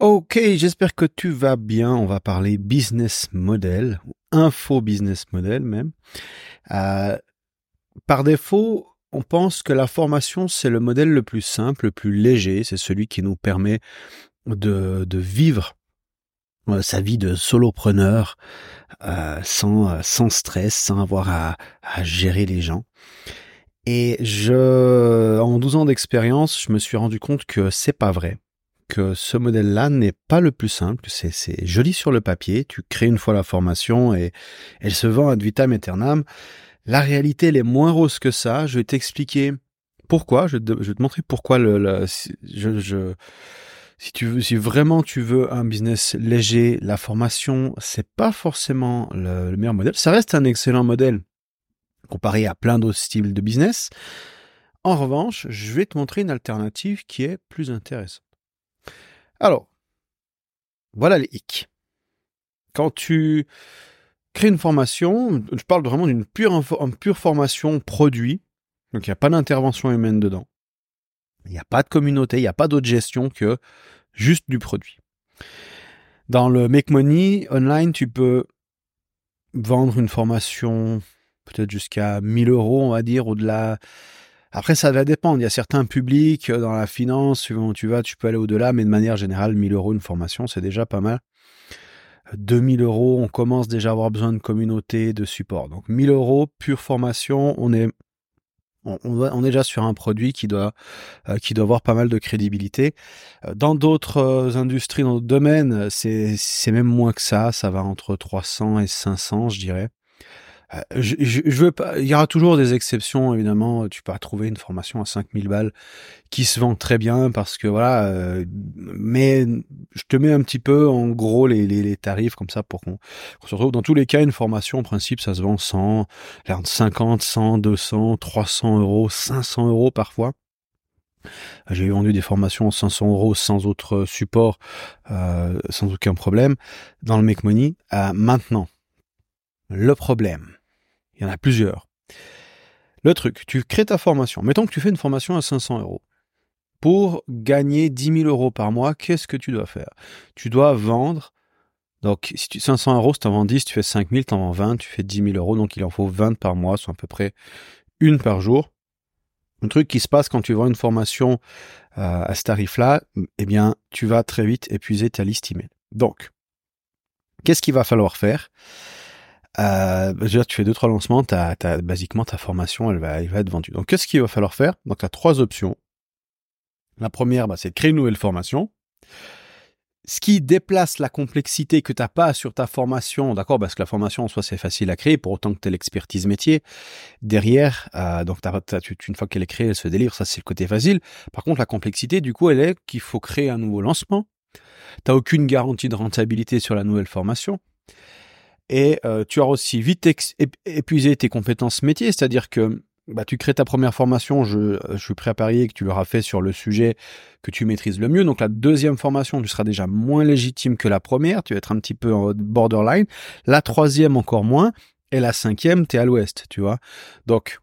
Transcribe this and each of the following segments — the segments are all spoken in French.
Ok, j'espère que tu vas bien. On va parler business model, info business model même. Euh, par défaut, on pense que la formation, c'est le modèle le plus simple, le plus léger. C'est celui qui nous permet de, vivre euh, sa vie de solopreneur euh, sans, sans stress, sans avoir à, à gérer les gens. Et je, en 12 ans d'expérience, je me suis rendu compte que c'est pas vrai. Que ce modèle-là n'est pas le plus simple. C'est, joli sur le papier. Tu crées une fois la formation et elle se vend ad vitam aeternam. La réalité, elle est moins rose que ça. Je vais t'expliquer pourquoi. Je, vais te montrer pourquoi le, je, si tu si vraiment tu veux un business léger, la formation, c'est pas forcément le, le meilleur modèle. Ça reste un excellent modèle comparé à plein d'autres styles de business. En revanche, je vais te montrer une alternative qui est plus intéressante. Alors, voilà les hicks. Quand tu crées une formation, je parle vraiment d'une pure, formation produit, donc il n'y a pas d'intervention humaine dedans. Il n'y a pas de communauté, il n'y a pas d'autre gestion que juste du produit. Dans le Make Money online, tu peux vendre une formation peut-être jusqu'à 1000 euros, on va dire, au-delà. Après, ça va dépendre. Il y a certains publics euh, dans la finance, suivant où tu vas, tu peux aller au-delà, mais de manière générale, 1000 euros une formation, c'est déjà pas mal. 2000 euros, on commence déjà à avoir besoin de communauté, de support. Donc 1000 euros, pure formation, on est, on, est déjà sur un produit qui doit, euh, qui doit avoir pas mal de crédibilité. Euh, dans d'autres industries, dans d'autres domaines, c'est même moins que ça. Ça va entre 300 et 500, je dirais. Euh, je, je, veux pas, il y aura toujours des exceptions, évidemment. Tu peux trouver une formation à 5000 balles qui se vend très bien parce que voilà, euh, mais je te mets un petit peu en gros les, les, les tarifs comme ça pour qu'on se retrouve. Dans tous les cas, une formation, en principe, ça se vend 100, 50, 100, 200, 300 euros, 500 euros parfois. J'ai vendu des formations à 500 euros sans autre support, euh, sans aucun problème, dans le Make Money. Euh, maintenant, le problème, il y en a plusieurs. Le truc, tu crées ta formation. Mettons que tu fais une formation à 500 euros. Pour gagner 10 000 euros par mois, qu'est-ce que tu dois faire? Tu dois vendre. Donc, si tu 500 euros, si tu en vends 10, tu fais 5 000, tu en vends 20, tu fais 10 000 euros. Donc, il en faut 20 par mois, soit à peu près une par jour. Un truc qui se passe quand tu vends une formation euh, à ce tarif-là, eh bien, tu vas très vite épuiser ta liste email. Donc, qu'est-ce qu'il va falloir faire? Euh, déjà, tu fais deux trois lancements, t'as, t'as, basiquement ta formation, elle va, elle va être vendue. Donc, qu'est-ce qu'il va falloir faire? Donc, tu as trois options. La première, bah, c'est de créer une nouvelle formation. Ce qui déplace la complexité que tu n'as pas sur ta formation, d'accord Parce que la formation en soi, c'est facile à créer, pour autant que tu l'expertise métier. Derrière, euh, donc t'as, t'as, une fois qu'elle est créée, elle se délivre, ça c'est le côté facile. Par contre, la complexité, du coup, elle est qu'il faut créer un nouveau lancement. T'as aucune garantie de rentabilité sur la nouvelle formation et euh, tu as aussi vite épuisé tes compétences métiers, c'est-à-dire que bah, tu crées ta première formation, je, je, suis prêt à parier que tu l'auras fait sur le sujet que tu maîtrises le mieux. Donc la deuxième formation, tu seras déjà moins légitime que la première, tu vas être un petit peu borderline. La troisième encore moins, et la cinquième, tu es à l'ouest, tu vois. Donc,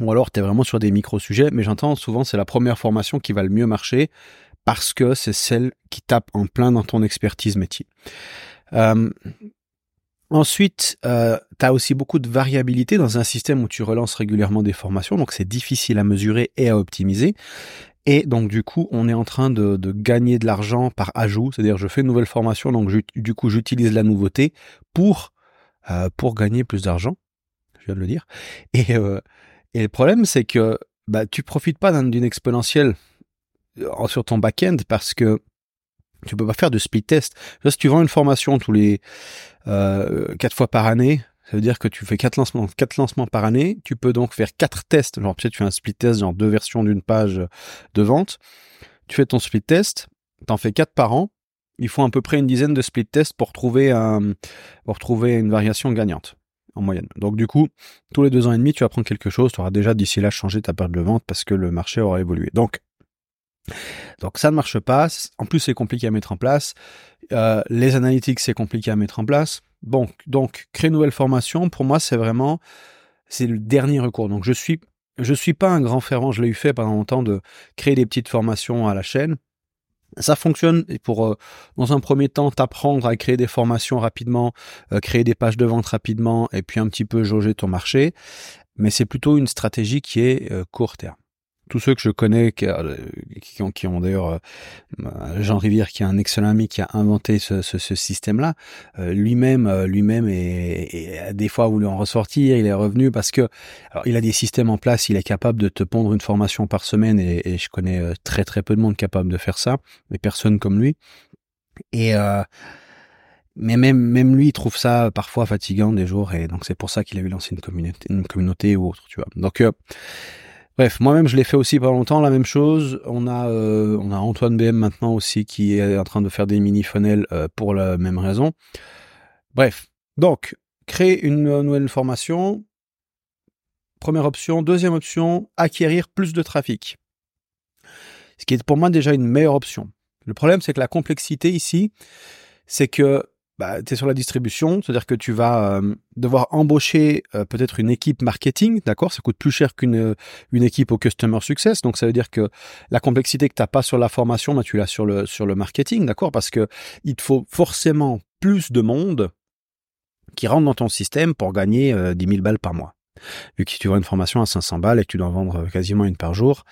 ou alors tu es vraiment sur des micro-sujets, mais j'entends souvent c'est la première formation qui va le mieux marcher parce que c'est celle qui tape en plein dans ton expertise métier. Euh, Ensuite, euh, tu as aussi beaucoup de variabilité dans un système où tu relances régulièrement des formations, donc c'est difficile à mesurer et à optimiser. Et donc du coup, on est en train de, gagner de l'argent par ajout, c'est-à-dire je fais une nouvelle formation, donc du coup j'utilise la nouveauté pour euh, pour gagner plus d'argent. Je viens de le dire. Et, euh, et le problème, c'est que bah, tu profites pas d'une exponentielle euh, sur ton back-end parce que tu peux pas faire de split test. si tu vends une formation tous les euh, quatre fois par année, ça veut dire que tu fais quatre lancements, quatre lancements par année. Tu peux donc faire quatre tests. Genre peut-être tu fais un split test, genre deux versions d'une page de vente. Tu fais ton split test, t'en fais quatre par an. Il faut à peu près une dizaine de split tests pour trouver un, pour trouver une variation gagnante en moyenne. Donc du coup, tous les deux ans et demi, tu vas prendre quelque chose. Tu auras déjà d'ici là changé ta page de vente parce que le marché aura évolué. Donc donc ça ne marche pas. En plus, c'est compliqué à mettre en place. Euh, les analytics, c'est compliqué à mettre en place. Bon, donc créer une nouvelle formation, pour moi, c'est vraiment c'est le dernier recours. Donc je suis je suis pas un grand fervent. Je l'ai eu fait pendant longtemps de créer des petites formations à la chaîne. Ça fonctionne pour, euh, dans un premier temps, t'apprendre à créer des formations rapidement, euh, créer des pages de vente rapidement, et puis un petit peu jauger ton marché. Mais c'est plutôt une stratégie qui est court terme tous ceux que je connais qui, euh, ont, qui ont d'ailleurs euh, Jean Rivière qui est un excellent ami qui a inventé ce, ce, ce système-là, euh, lui-même lui-même est, des fois voulu en ressortir, il est revenu parce que alors, il a des systèmes en place, il est capable de te pondre une formation par semaine et, et je connais très très peu de monde capable de faire ça, mais personne comme lui. Et mais même même lui il trouve ça parfois fatigant des jours et donc c'est pour ça qu'il a eu lancé une communauté une communauté ou autre tu vois donc Bref, moi-même je l'ai fait aussi pas longtemps, la même chose. On a euh, on a Antoine BM maintenant aussi qui est en train de faire des mini funnels euh, pour la même raison. Bref, donc créer une nouvelle formation. Première option, deuxième option, acquérir plus de trafic. Ce qui est pour moi déjà une meilleure option. Le problème c'est que la complexité ici, c'est que bah, tu es sur la distribution, c'est-à-dire que tu vas euh, devoir embaucher euh, peut-être une équipe marketing, d'accord Ça coûte plus cher qu'une euh, une équipe au customer success, donc ça veut dire que la complexité que tu pas sur la formation, bah, tu l'as sur le sur le marketing, d'accord Parce que il te faut forcément plus de monde qui rentre dans ton système pour gagner 10 000 balles par mois. Vu que si tu vends une formation à 500 balles et que tu dois en vendre quasiment une par jour,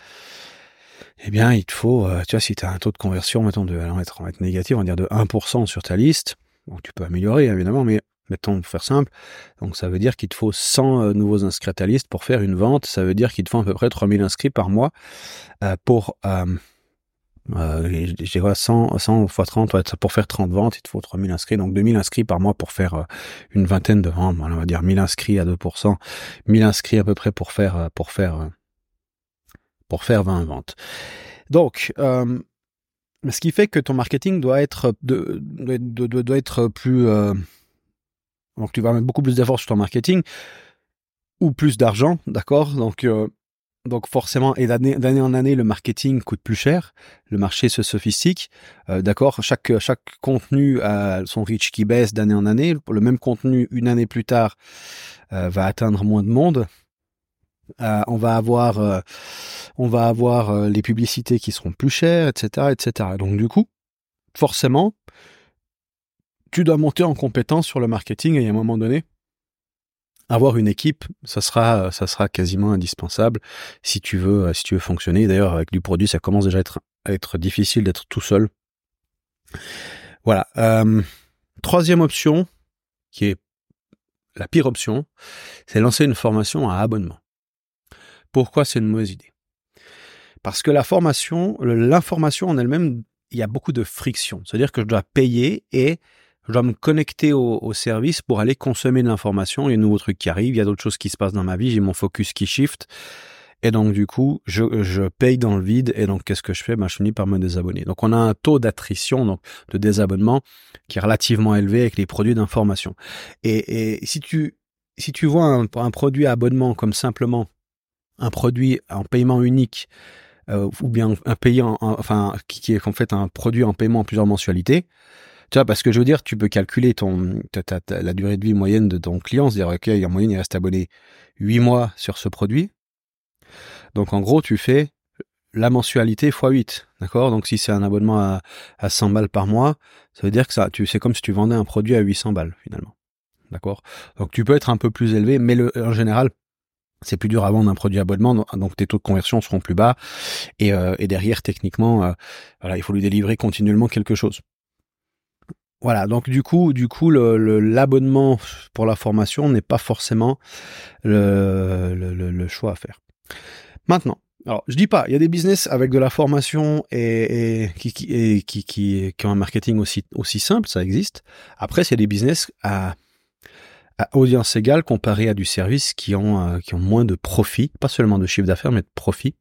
eh bien, il te faut, tu vois, si tu as un taux de conversion, mettons, de, on va être, négatif, on va dire de 1% sur ta liste, donc tu peux améliorer évidemment, mais mettons pour faire simple. Donc ça veut dire qu'il te faut 100 euh, nouveaux inscrits à ta liste pour faire une vente. Ça veut dire qu'il te faut à peu près 3000 inscrits par mois euh, pour euh, euh, je dirais 100, 100 x 30, pour faire 30 ventes, il te faut 3000 inscrits, donc 2000 inscrits par mois pour faire une vingtaine de ventes, on va dire 1000 inscrits à 2%, 1000 inscrits à peu près pour faire, pour faire, pour faire 20 ventes. Donc, euh, ce qui fait que ton marketing doit être doit être plus euh, donc tu vas mettre beaucoup plus d'efforts sur ton marketing ou plus d'argent, d'accord? Donc euh, donc forcément et d'année en année le marketing coûte plus cher, le marché se sophistique, euh, d'accord? Chaque chaque contenu a son reach qui baisse d'année en année, le même contenu une année plus tard va atteindre moins de monde, euh, on va avoir, euh, on va avoir euh, les publicités qui seront plus chères, etc., etc. Donc du coup, forcément, tu dois monter en compétence sur le marketing et à un moment donné, avoir une équipe, ça sera, ça sera quasiment indispensable si tu veux, si tu veux fonctionner. D'ailleurs, avec du produit, ça commence déjà à être, à être difficile d'être tout seul. Voilà. troisième option, qui est la pire option, c'est lancer une formation à abonnement. Pourquoi c'est une mauvaise idée? Parce que la formation, l'information en elle-même, il y a beaucoup de friction. C'est-à-dire que je dois payer et je dois me connecter au, service pour aller consommer de l'information. Il y a de nouveaux trucs qui arrivent, il y a d'autres choses qui se passent dans ma vie, j'ai mon focus qui shift. Et donc, du coup, je, paye dans le vide. Et donc, qu'est-ce que je fais? Ben, Je finis par me désabonner. Donc, on a un taux d'attrition, donc de désabonnement, qui est relativement élevé avec les produits d'information. Et, et, si tu si tu vois un, un produit à abonnement comme simplement un produit en paiement unique euh, ou bien un payant, enfin qui, est en fait un produit en paiement en plusieurs mensualités. Tu vois, parce que je veux dire, tu peux calculer ton la durée de vie moyenne de ton client, c'est-à-dire ok, en moyenne il reste abonné 8 mois sur ce produit. Donc en gros, tu fais la mensualité x 8, d'accord? Donc si c'est un abonnement à, à 100 balles par mois, ça veut dire que ça, tu c'est comme si tu vendais un produit à 800 balles finalement. D'accord? Donc tu peux être un peu plus élevé, mais le, en général, c'est plus dur à vendre un produit abonnement, donc tes taux de conversion seront plus bas. Et, euh, et derrière, techniquement, euh, voilà, il faut lui délivrer continuellement quelque chose. Voilà, donc du coup, du coup, l'abonnement le, pour la formation n'est pas forcément le, le, choix à faire. Maintenant, alors je dis pas, il y a des business avec de la formation et, et qui, qui, et qui, qui, qui ont un marketing aussi aussi simple, ça existe. Après, c'est des business à à audience égale comparé à du service qui ont, euh, qui ont moins de profit, pas seulement de chiffre d'affaires, mais de profit.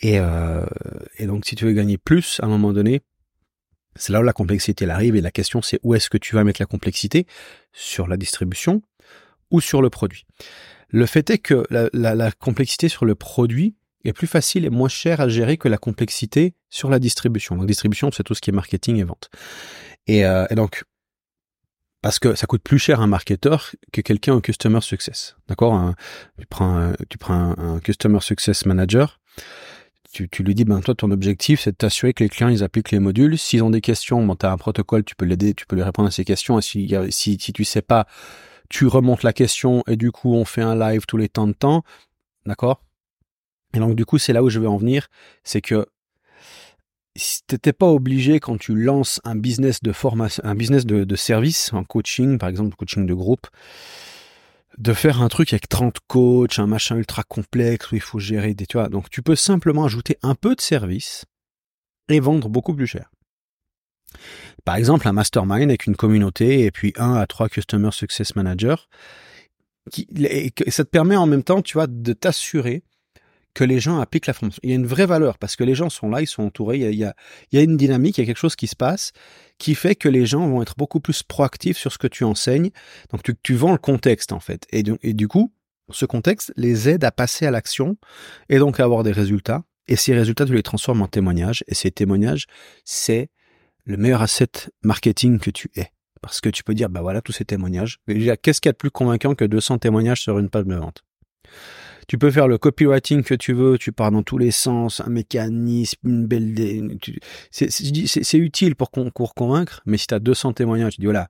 Et, euh, et donc, si tu veux gagner plus à un moment donné, c'est là où la complexité arrive. Et la question, c'est où est-ce que tu vas mettre la complexité? Sur la distribution ou sur le produit? Le fait est que la, la, la complexité sur le produit est plus facile et moins cher à gérer que la complexité sur la distribution. Donc, distribution, c'est tout ce qui est marketing et vente. Et, euh, et donc, parce que ça coûte plus cher un marketeur que quelqu'un au customer success. D'accord? Tu prends, un, tu prends un, customer success manager, tu, lui dis, ben toi, ton objectif, c'est de t'assurer que les clients, ils appliquent les modules. S'ils ont des questions, bon, tu as un protocole, tu peux l'aider, tu peux lui répondre à ces questions. Et si, si, si tu sais pas, tu remontes la question et du coup, on fait un live tous les temps de temps. D'accord? Et donc, du coup, c'est là où je veux en venir. C'est que si t'étais pas obligé quand tu lances un business de formation, un business de, service, en coaching, par exemple, coaching de groupe, de faire un truc avec 30 coachs, un machin ultra complexe où il faut gérer des, tu vois. Donc, tu peux simplement ajouter un peu de service et vendre beaucoup plus cher. Par exemple, un mastermind avec une communauté et puis un à trois customer success managers. Qui, ça te permet en même temps, tu vois, de t'assurer que les gens appliquent la formation. Il y a une vraie valeur parce que les gens sont là, ils sont entourés, il y a, il y a, une dynamique, il y a quelque chose qui se passe qui fait que les gens vont être beaucoup plus proactifs sur ce que tu enseignes. Donc tu, tu vends le contexte en fait. Et, et du coup, ce contexte les aide à passer à l'action et donc à avoir des résultats. Et ces résultats, tu les transformes en témoignages. Et ces témoignages, c'est le meilleur asset marketing que tu aies. Parce que tu peux dire, bah voilà, tous ces témoignages. Qu'est-ce qu'il y a de plus convaincant que 200 témoignages sur une page de vente? Tu peux faire le copywriting que tu veux, tu pars dans tous les sens, un mécanisme, une belle... C'est utile pour, pour convaincre, mais si tu as 200 témoignages, tu dis voilà,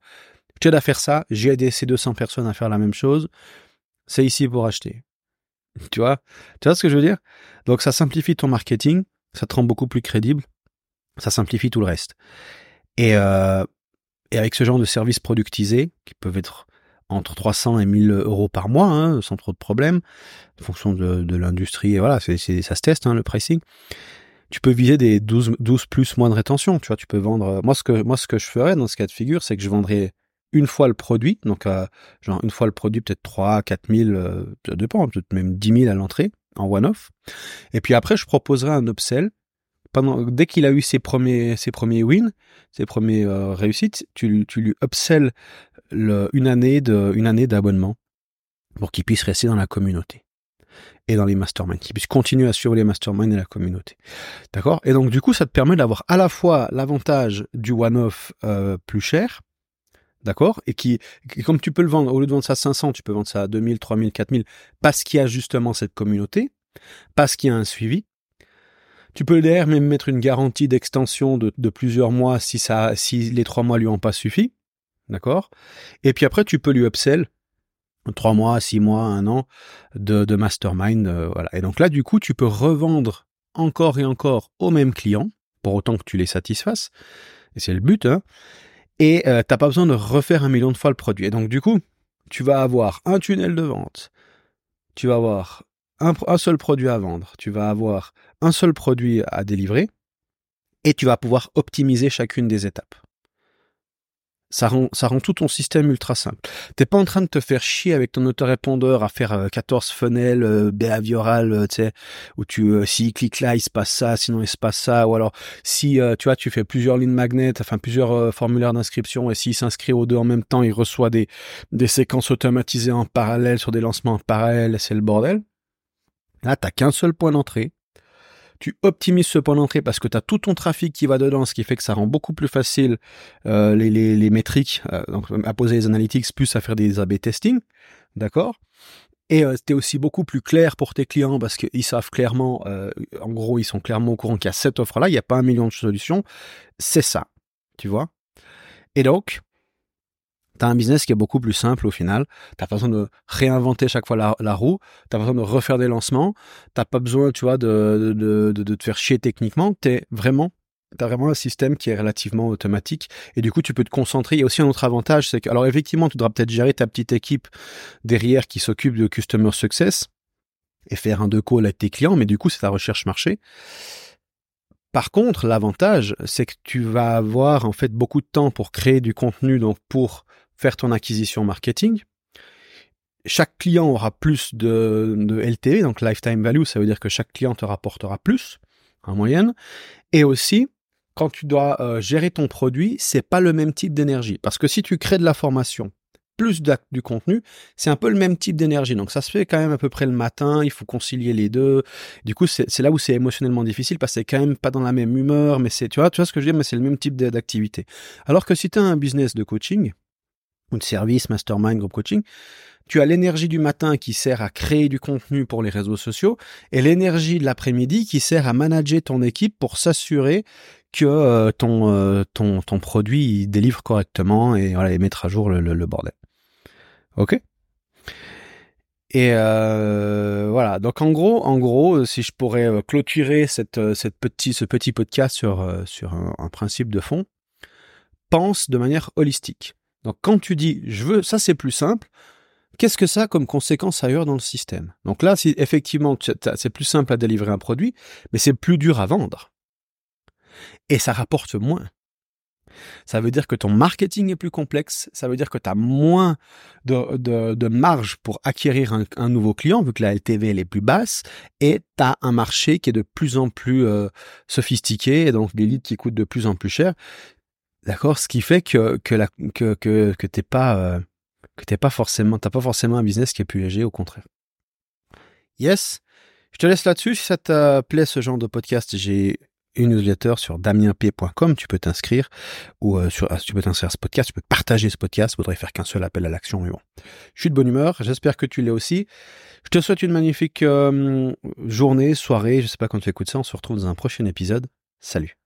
tu aides à faire ça, j'ai aidé ces 200 personnes à faire la même chose, c'est ici pour acheter. Tu vois? Tu vois ce que je veux dire? Donc ça simplifie ton marketing, ça te rend beaucoup plus crédible, ça simplifie tout le reste. Et, euh, et avec ce genre de services productisés, qui peuvent être entre 300 et 1000 euros par mois, hein, sans trop de problèmes, en fonction de, l'industrie. Voilà, c'est, ça se teste, hein, le pricing. Tu peux viser des 12, 12 plus mois de rétention. Tu vois, tu peux vendre. Moi, ce que, moi, ce que je ferais dans ce cas de figure, c'est que je vendrais une fois le produit, donc euh, genre une fois le produit, peut-être 3, 4 000, euh, ça dépend, peut-être même 10 000 à l'entrée, en one-off. Et puis après, je proposerai un upsell. Pendant, dès qu'il a eu ses premiers, ses premiers wins, ses premiers euh, réussites, tu, tu lui upsell une année année d'abonnement pour qu'il puisse rester dans la communauté et dans les masterminds, qu'il puisse continuer à suivre les masterminds et la communauté. D'accord? Et donc du coup, ça te permet d'avoir à la fois l'avantage du one-off euh, plus cher, d'accord? Et qui, comme tu peux le vendre, au lieu de vendre ça à 500, tu peux vendre ça à 2000, 3000, 4000, parce qu'il y a justement cette communauté, parce qu'il y a un suivi. Tu peux derrière même mettre une garantie d'extension de, de, plusieurs mois si ça, si les trois mois lui ont pas suffi. D'accord? Et puis après, tu peux lui upsell trois mois, six mois, un an de, mastermind. Euh, voilà. Et donc là, du coup, tu peux revendre encore et encore aux mêmes clients, pour autant que tu les satisfasses. Et c'est le but. Hein et euh, t'as pas besoin de refaire un million de fois le produit. Et donc, du coup, tu vas avoir un tunnel de vente. Tu vas avoir un seul produit à vendre. Tu vas avoir un seul produit à délivrer. Et tu vas pouvoir optimiser chacune des étapes ça rend, ça rend tout ton système ultra simple. T'es pas en train de te faire chier avec ton autorépondeur à faire 14 euh, funnels euh, behavioral, euh, tu sais, où tu, euh, s'il clique là, il se passe ça, sinon il se passe ça, ou alors si, tu vois, tu fais plusieurs lignes magnètes, enfin plusieurs formulaires d'inscription, et s'il s'inscrit aux deux en même temps, il reçoit des, des séquences automatisées en parallèle sur des lancements en parallèle, c'est le bordel. Là, t'as qu'un seul point d'entrée, tu optimises ce point d'entrée parce que tu as tout ton trafic qui va dedans, ce qui fait que ça rend beaucoup plus facile euh, les, les, les, métriques, euh, donc à poser les analytics, plus à faire des A-B testing, d'accord? Et euh, c'était aussi beaucoup plus clair pour tes clients parce qu'ils savent clairement, euh, en gros, ils sont clairement au courant qu'il y a cette offre-là, il n'y a pas un million de solutions, c'est ça, tu vois? Et donc, T'as un business qui est beaucoup plus simple au final. T'as pas besoin de réinventer chaque fois la, roue. T'as pas besoin de refaire des lancements. T'as pas besoin, tu vois, de, te faire chier techniquement. T'es vraiment T'as vraiment un système qui est relativement automatique et du coup tu peux te concentrer. Il y a aussi un autre avantage, c'est que alors effectivement tu devras peut-être gérer ta petite équipe derrière qui s'occupe de customer success et faire un deux call avec tes clients, mais du coup c'est ta recherche marché. Par contre, l'avantage, c'est que tu vas avoir en fait beaucoup de temps pour créer du contenu, donc pour faire ton acquisition marketing. Chaque client aura plus de, de LTV, donc lifetime value, ça veut dire que chaque client te rapportera plus en moyenne. Et aussi, quand tu dois euh, gérer ton produit, c'est pas le même type d'énergie. Parce que si tu crées de la formation plus du contenu, c'est un peu le même type d'énergie. Donc ça se fait quand même à peu près le matin, il faut concilier les deux. Du coup, c'est là où c'est émotionnellement difficile parce que c'est quand même pas dans la même humeur, mais c'est, tu vois, tu vois ce que je veux dire, mais c'est le même type d'activité. Alors que si tu as un business de coaching, ou de service, mastermind, group coaching, tu as l'énergie du matin qui sert à créer du contenu pour les réseaux sociaux et l'énergie de l'après-midi qui sert à manager ton équipe pour s'assurer que euh, ton, euh, ton, ton produit délivre correctement et, voilà, et mettre à jour le, le, bordel. Ok? Et euh, voilà. Donc en gros, en gros, si je pourrais clôturer cette, cette petit, ce petit podcast sur, sur un, principe de fond, pense de manière holistique. Donc quand tu dis je veux, ça c'est plus simple. Qu'est-ce que ça a comme conséquence ailleurs dans le système? Donc là, si effectivement c'est plus simple à délivrer un produit, mais c'est plus dur à vendre. Et ça rapporte moins. Ça veut dire que ton marketing est plus complexe, ça veut dire que tu as moins de, marge pour acquérir un, nouveau client, vu que la LTV elle est plus basse, et tu as un marché qui est de plus en plus euh, sophistiqué, et donc des leads qui coûtent de plus en plus cher. D'accord Ce qui fait que, que, que, que, que t'es pas, euh, que t'es pas forcément, t'as pas forcément un business qui est plus léger, au contraire. Yes. Je te laisse là-dessus. Si ça te plaît ce genre de podcast, j'ai une newsletter sur damienp.com, tu peux t'inscrire ou euh, sur, ah, tu peux t'inscrire à ce podcast, tu peux partager ce podcast, faudrait faire qu'un seul appel à l'action, mais bon. Je suis de bonne humeur, j'espère que tu l'es aussi. Je te souhaite une magnifique euh, journée, soirée, je sais pas quand tu écoutes ça, on se retrouve dans un prochain épisode. Salut.